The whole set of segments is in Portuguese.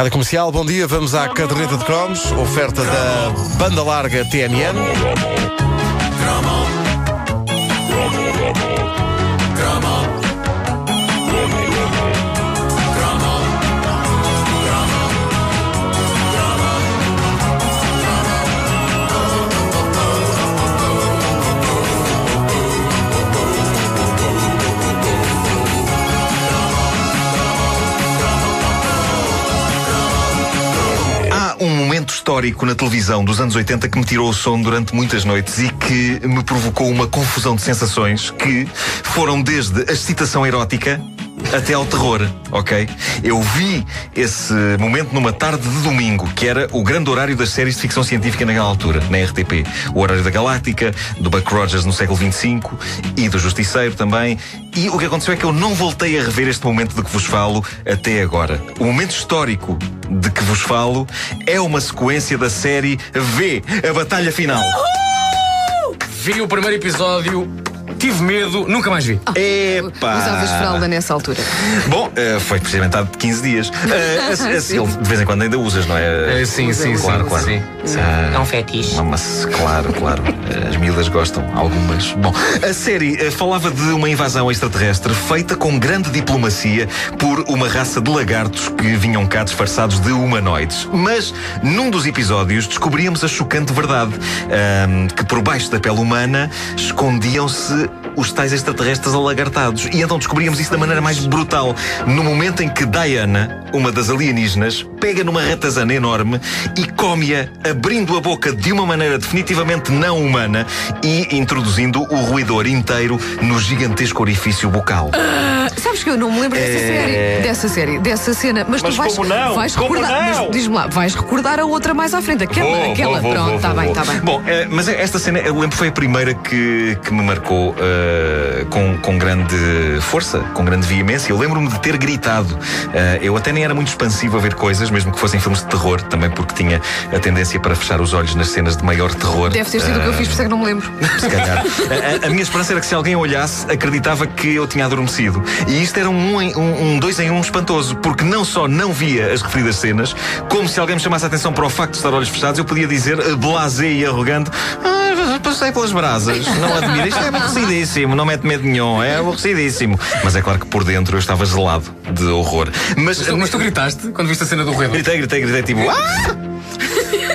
Rádio Comercial, bom dia. Vamos à caderneta de cromos, oferta da banda larga TMN. Histórico na televisão dos anos 80 que me tirou o sono durante muitas noites e que me provocou uma confusão de sensações que foram desde a excitação erótica até ao terror, ok? Eu vi esse momento numa tarde de domingo, que era o grande horário das séries de ficção científica naquela altura, na RTP. O horário da Galáctica, do Buck Rogers no século XXV e do Justiceiro também. E o que aconteceu é que eu não voltei a rever este momento de que vos falo até agora. O momento histórico de que vos falo é uma sequência da série V, a Batalha Final. Vi o primeiro episódio, tive medo, nunca mais vi. Epá! Usavas fralda nessa altura. Bom, eh, foi precisamente há 15 dias. Eh, de vez em quando ainda usas, não é? É, sim, sim, sim. Claro, claro. sim. Ah, É um fetiche. Mas, claro, claro. As miúdas gostam, algumas. Bom, a série eh, falava de uma invasão extraterrestre feita com grande diplomacia por uma raça de lagartos que vinham cá disfarçados de humanoides. Mas, num dos episódios, descobríamos a chocante verdade: que por baixo da pele humana escondiam-se os tais extraterrestres alagartados. E então descobríamos isso da maneira mais brutal. No momento em que Diana, uma das alienígenas, pega numa ratazana enorme e come-a, abrindo a boca de uma maneira definitivamente não humana e introduzindo o ruidor inteiro no gigantesco orifício bucal. Sabes que eu não me lembro dessa É. série, dessa série, dessa cena, mas, Mas tu vais, como não? vais Como recordar. não? Mas diz-me lá, vais recordar a outra mais à frente, aquela, Vou, aquela. vou, vou, Pronto, está bem, está bem. Bom, eh, mas esta cena, eu lembro, foi a primeira que, que me marcou eh, com, com grande força, com grande veemência. Eu lembro-me de ter gritado. Eh, eu até nem era muito expansivo a ver coisas, mesmo que fossem filmes de terror, também porque tinha a tendência para fechar os olhos nas cenas de maior terror. Deve ter sido o que eu fiz, por isso é que não me lembro. se calhar. A, a- a minha esperança era que se alguém olhasse, acreditava que eu tinha adormecido. E isto era um, um, um dois em um espantoso, porque não só não via as referidas cenas, como se alguém me chamasse a atenção para o facto de estar olhos fechados, eu podia dizer, eh, blasé e arrogante, ah, passei pelas brasas, não admiro, isto é aborrecidíssimo, não mete medo nenhum, é aborrecidíssimo. Mas é claro que por dentro eu estava gelado de horror. Mas, Mas tu, mas tu gritaste quando viste a cena do roedor? gritei, gritei, gritei, tipo, ah!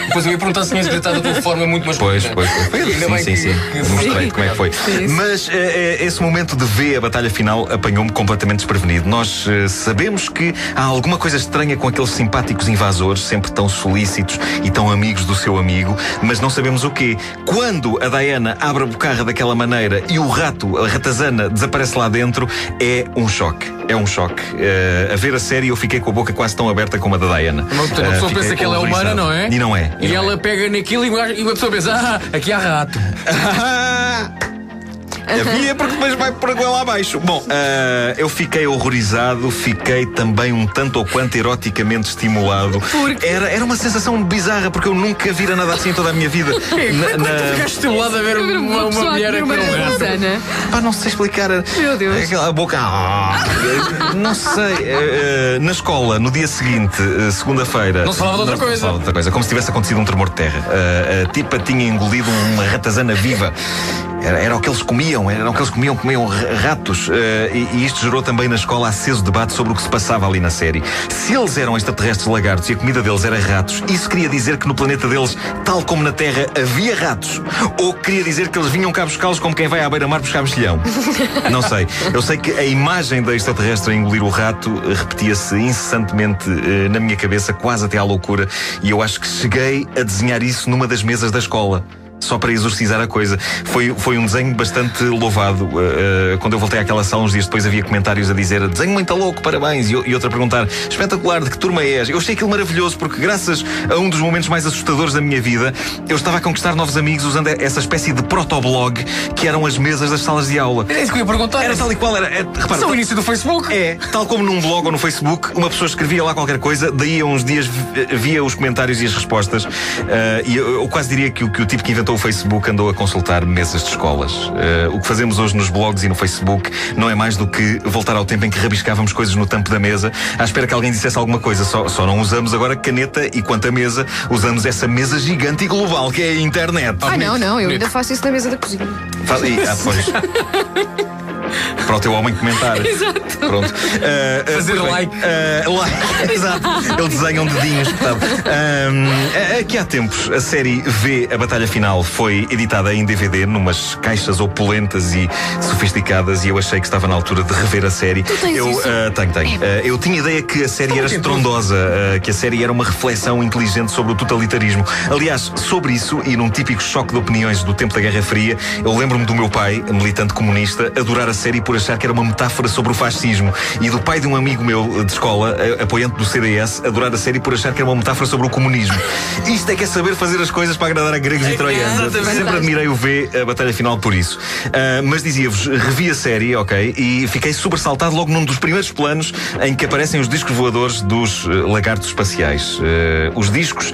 Depois eu ia perguntar se tinhas gritado de uma forma muito mais Pois, pois, pois. Ainda Sim, sim, que- sim. Mostrei como é que foi. Sim. Mas eh, eh, esse momento de ver a batalha final apanhou-me completamente desprevenido. Nós eh, sabemos que há alguma coisa estranha com aqueles simpáticos invasores, sempre tão solícitos e tão amigos do seu amigo, mas não sabemos o quê. Quando a Diana abre a bocarra daquela maneira e o rato, a ratazana, desaparece lá dentro, é um choque. É um choque. Eh, a ver a série eu fiquei com a boca quase tão aberta como a da Diana. Uma pessoa Eh, pensa que ela é humana, não é? E não é. E ela pega naquilo e e uma pessoa pensa, ah, aqui há rato. Havia porque depois vai por goela abaixo. Bom, ah, eu fiquei horrorizado, fiquei também um tanto ou quanto eroticamente estimulado. Porque? Era, era uma sensação bizarra, porque eu nunca vira nada assim em toda a minha vida. Na- na- Ficaste estimulado a ver uma, uma, pessoa mulher no rato. ratazana. Pá, não sei explicar. Meu Deus. Aquela boca. Ah, não sei. Eh, na escola, no dia seguinte, eh, segunda-feira. Não se falava de outra não se coisa. falava de outra coisa. Como se tivesse acontecido um tremor de terra. A tipa tinha engolido uma ratazana viva. Era, era o que eles comiam, era o que eles comiam, comiam ra- ratos. Eh, e, e isto gerou também na escola aceso debate sobre o que se passava ali na série. Se eles eram extraterrestres lagartos e a comida deles era ratos, isso queria dizer que no planeta deles, tal como na Terra, havia ratos? Ou queria dizer que eles vinham cá buscá-los como quem vai à beira-mar buscar mexilhão? Não sei. Eu sei que a imagem da extraterrestre a engolir o rato repetia-se incessantemente eh, na minha cabeça, quase até à loucura, e eu acho que cheguei a desenhar isso numa das mesas da escola. Só para exorcizar a coisa. Foi, foi um desenho bastante louvado. Uh, uh, quando eu voltei àquela sala uns dias depois havia comentários a dizer desenho muito louco, parabéns. E, e outro a perguntar espetacular, de que turma és? Eu achei aquilo maravilhoso porque, graças a um dos momentos mais assustadores da minha vida, eu estava a conquistar novos amigos usando essa espécie de protoblog que eram as mesas das salas de aula. É isso que eu ia perguntar. Era tal e qual, era. é, repara, Só o início do Facebook. é, tal como num blog ou no Facebook, uma pessoa escrevia lá qualquer coisa, daí a uns dias vi- via os comentários e as respostas. ah, e eu, eu quase diria que, o- que o tipo que inventou inventou o Facebook andou a consultar mesas de escolas. Uh, o que fazemos hoje nos blogs e no Facebook não é mais do que voltar ao tempo em que rabiscávamos coisas no tampo da mesa à espera que alguém dissesse alguma coisa. Só, só não usamos agora caneta e quanto a mesa, usamos essa mesa gigante e global que é a internet. Ah, não, não, eu ainda faço isso na mesa da cozinha. Faz- e- ah, pois. Para o teu homem comentar. Exato. Pronto. Ah, Fazer like. Ah, like. Exato. Ele desenha um dedinho espetado. Ah, aqui há tempos, a série V, a Batalha Final, foi editada em DVD, numas caixas opulentas e sofisticadas, e eu achei que estava na altura de rever a série. Tu tens eu isso? ah, tenho, tenho. Ah, eu tinha ideia que a série era tem tudo. estrondosa, ah, que a série era uma reflexão inteligente sobre o totalitarismo. Aliás, sobre isso, e num típico choque de opiniões do tempo da Guerra Fria, eu lembro-me do meu pai, militante comunista, adorar a série por achar que era uma metáfora sobre o fascismo. E do pai de um amigo meu de escola, apoiante do CDS, adorar a série por achar que era uma metáfora sobre o comunismo. Isto é que é saber fazer as coisas para agradar a gregos e troianos. Exatamente. Sempre admirei o V, a Batalha Final, por isso. Ah, mas dizia-vos, revi a série, ok, e fiquei sobressaltado logo num dos primeiros planos em que aparecem os discos voadores dos eh, lagartos espaciais. Eh, os discos.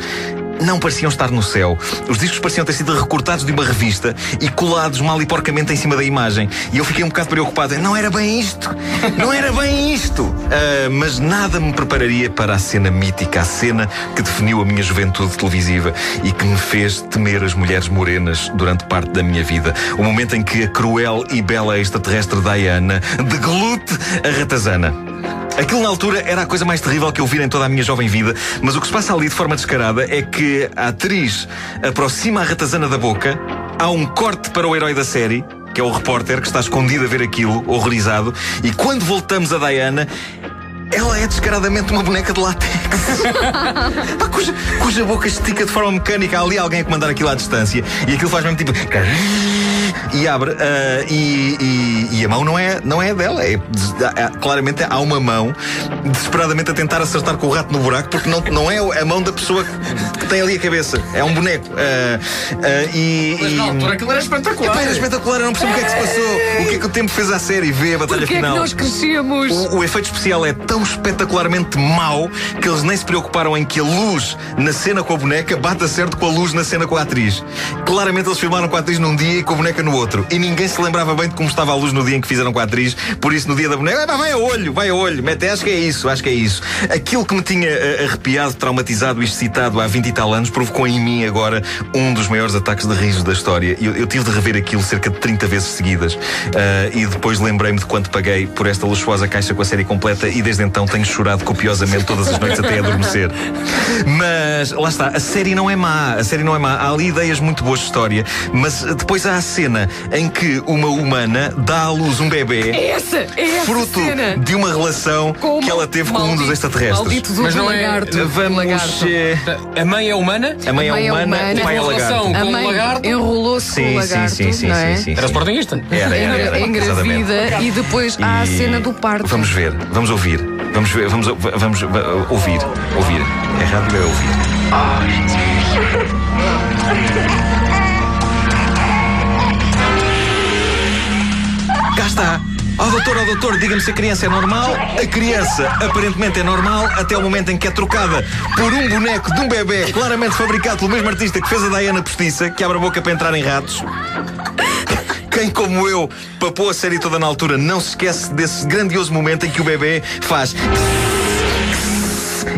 Não pareciam estar no céu. Os discos pareciam ter sido recortados de uma revista e colados mal e porcamente em cima da imagem. E eu fiquei um bocado preocupado. Não era bem isto! Não era bem isto! Ah, mas nada me prepararia para a cena mítica, a cena que definiu a minha juventude televisiva e que me fez temer as mulheres morenas durante parte da minha vida. O momento em que a cruel e bela extraterrestre Diana deglute a ratazana. Aquilo na altura era a coisa mais terrível que eu vi em toda a minha jovem vida, mas o que se passa ali de forma descarada é que a atriz aproxima a ratazana da boca, há um corte para o herói da série, que é o repórter que está escondido a ver aquilo, horrorizado, e quando voltamos a Diana. Ela é descaradamente uma boneca de látex. Pá, cuja, cuja boca estica de forma mecânica. Há ali alguém a comandar aquilo à distância. E aquilo faz mesmo tipo. E abre. ah, e, e- e a mão não é, não é dela. É, há- claramente há uma mão desesperadamente a tentar acertar com o rato no buraco, porque não, não é a mão da pessoa que tem ali a cabeça. É um boneco. Ah, ah, e, Mas na altura aquilo era espetacular. Epá, era espetacular, eu não percebo o que é que se passou. O que é que o tempo fez à série? Vê a batalha Porquê é que final. nós crescemos? O, o efeito especial é tão espetacularmente mau que eles nem se preocuparam em que a luz na cena com a boneca bata certo com a luz na cena com a atriz. Claramente eles filmaram com a atriz num dia e com a boneca no outro. E ninguém se lembrava bem de como estava a luz no dia em que fizeram com a atriz. Por isso, no dia da boneca, "Ah, vai a olho, vai a olho. Mete, acho que é isso, acho que é isso. Aquilo que me tinha eh, arrepiado, traumatizado e excitado há 20 e tal anos provocou em mim agora um dos maiores ataques de riso da história. Eu, eu tive de rever aquilo cerca de 30 vezes seguidas. Ah, e depois lembrei-me de quanto paguei por esta luxuosa caixa com a série completa e desde então tenho chorado copiosamente todas as noites até adormecer. Mas lá está, a série não é má, a série não é má. Há ali ideias muito boas de história, mas depois há a cena em que uma humana dá à luz um bebê É essa, é essa fruto cena. de uma relação Com que ela teve com um dos maldito- extraterrestres. Maldito do Mas não é- lagarto. Vamos. lagarto. eh, A mãe é humana? A mãe é A mãe é humana, humana. o pai é lagarto. relação. A mãe lagarto? enrolou-se com o lagarto, sim, sim, é? sim, sim, Era. Sportingista. Era, era, era. É engravida e depois há a E cena do parto. Vamos ver, vamos ouvir. Vamos ver, vamos, vamos, va- ouvir. Ouvir. É rádio, é ouvir. Cá doutor, ó doutor, diga-me se a criança é normal. A criança aparentemente é normal até o momento em que é trocada por um boneco de um bebê claramente fabricado pelo mesmo artista que fez a Diana Postiça, que abre a boca para entrar em ratos. Quem, como eu, papou a série toda na altura, não se esquece desse grandioso momento em que o bebê faz.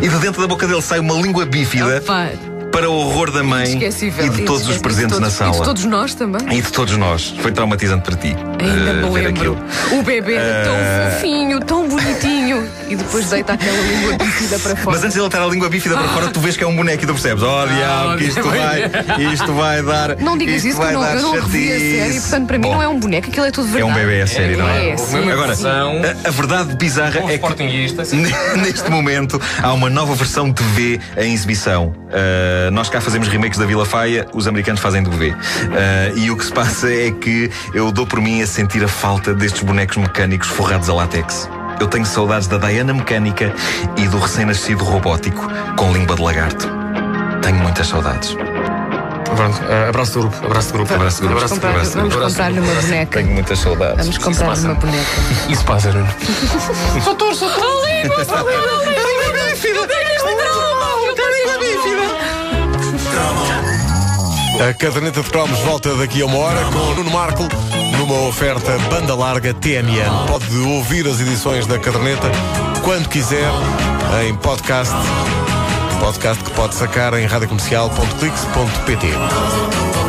E de dentro da boca dele sai uma língua bífida Opa, para o horror da mãe e de todos os presentes de na todos- E de sala. todos nós também. E de todos nós. Foi traumatizante para ti. Ainda eh, me lembro. aquilo. O bebê Eh, tão fofinho, tão bonitinho. E depois deita aquela língua bífida para fora. Mas antes de ele estar a língua bífida para fora, tu vês que é um boneco e tu percebes, oh diabo, que isto vai, isto vai dar. Não digas isto isso, que vai eu não, eu não revi a série, portanto, para mim Bom, não é um boneco, aquilo é tudo É verdade. um bebê a série, não é? É, sim. Agora, versão. a, a verdade bizarra é que sim. Neste momento há uma nova versão de V em exibição. Uh, nós cá fazemos remakes da Vila Faia, os americanos fazem do V. Uh, e o que se passa é que eu dou por mim a sentir a falta destes bonecos mecânicos forrados a látex. Eu tenho saudades da Diana mecânica e do recém-nascido robótico com língua de lagarto. Tenho muitas saudades. Pronto, eh, abraço do grupo. Abraço do grupo. Abraço do grupo. Abraço do Comprar- grupo. vamos Abraço do comprar-lhe uma boneca. Tenho muitas saudades. Vamos comprar-lhe uma boneca. Isso passa, Nuno. Doutor, doutor! A língua, a língua bífida! A língua bífida! A caderneta de cromos volta daqui a uma hora com o Nuno Marco numa oferta banda larga TMN. Pode ouvir as edições da caderneta quando quiser em podcast. Podcast que pode sacar em radiocomercial.clix.pt.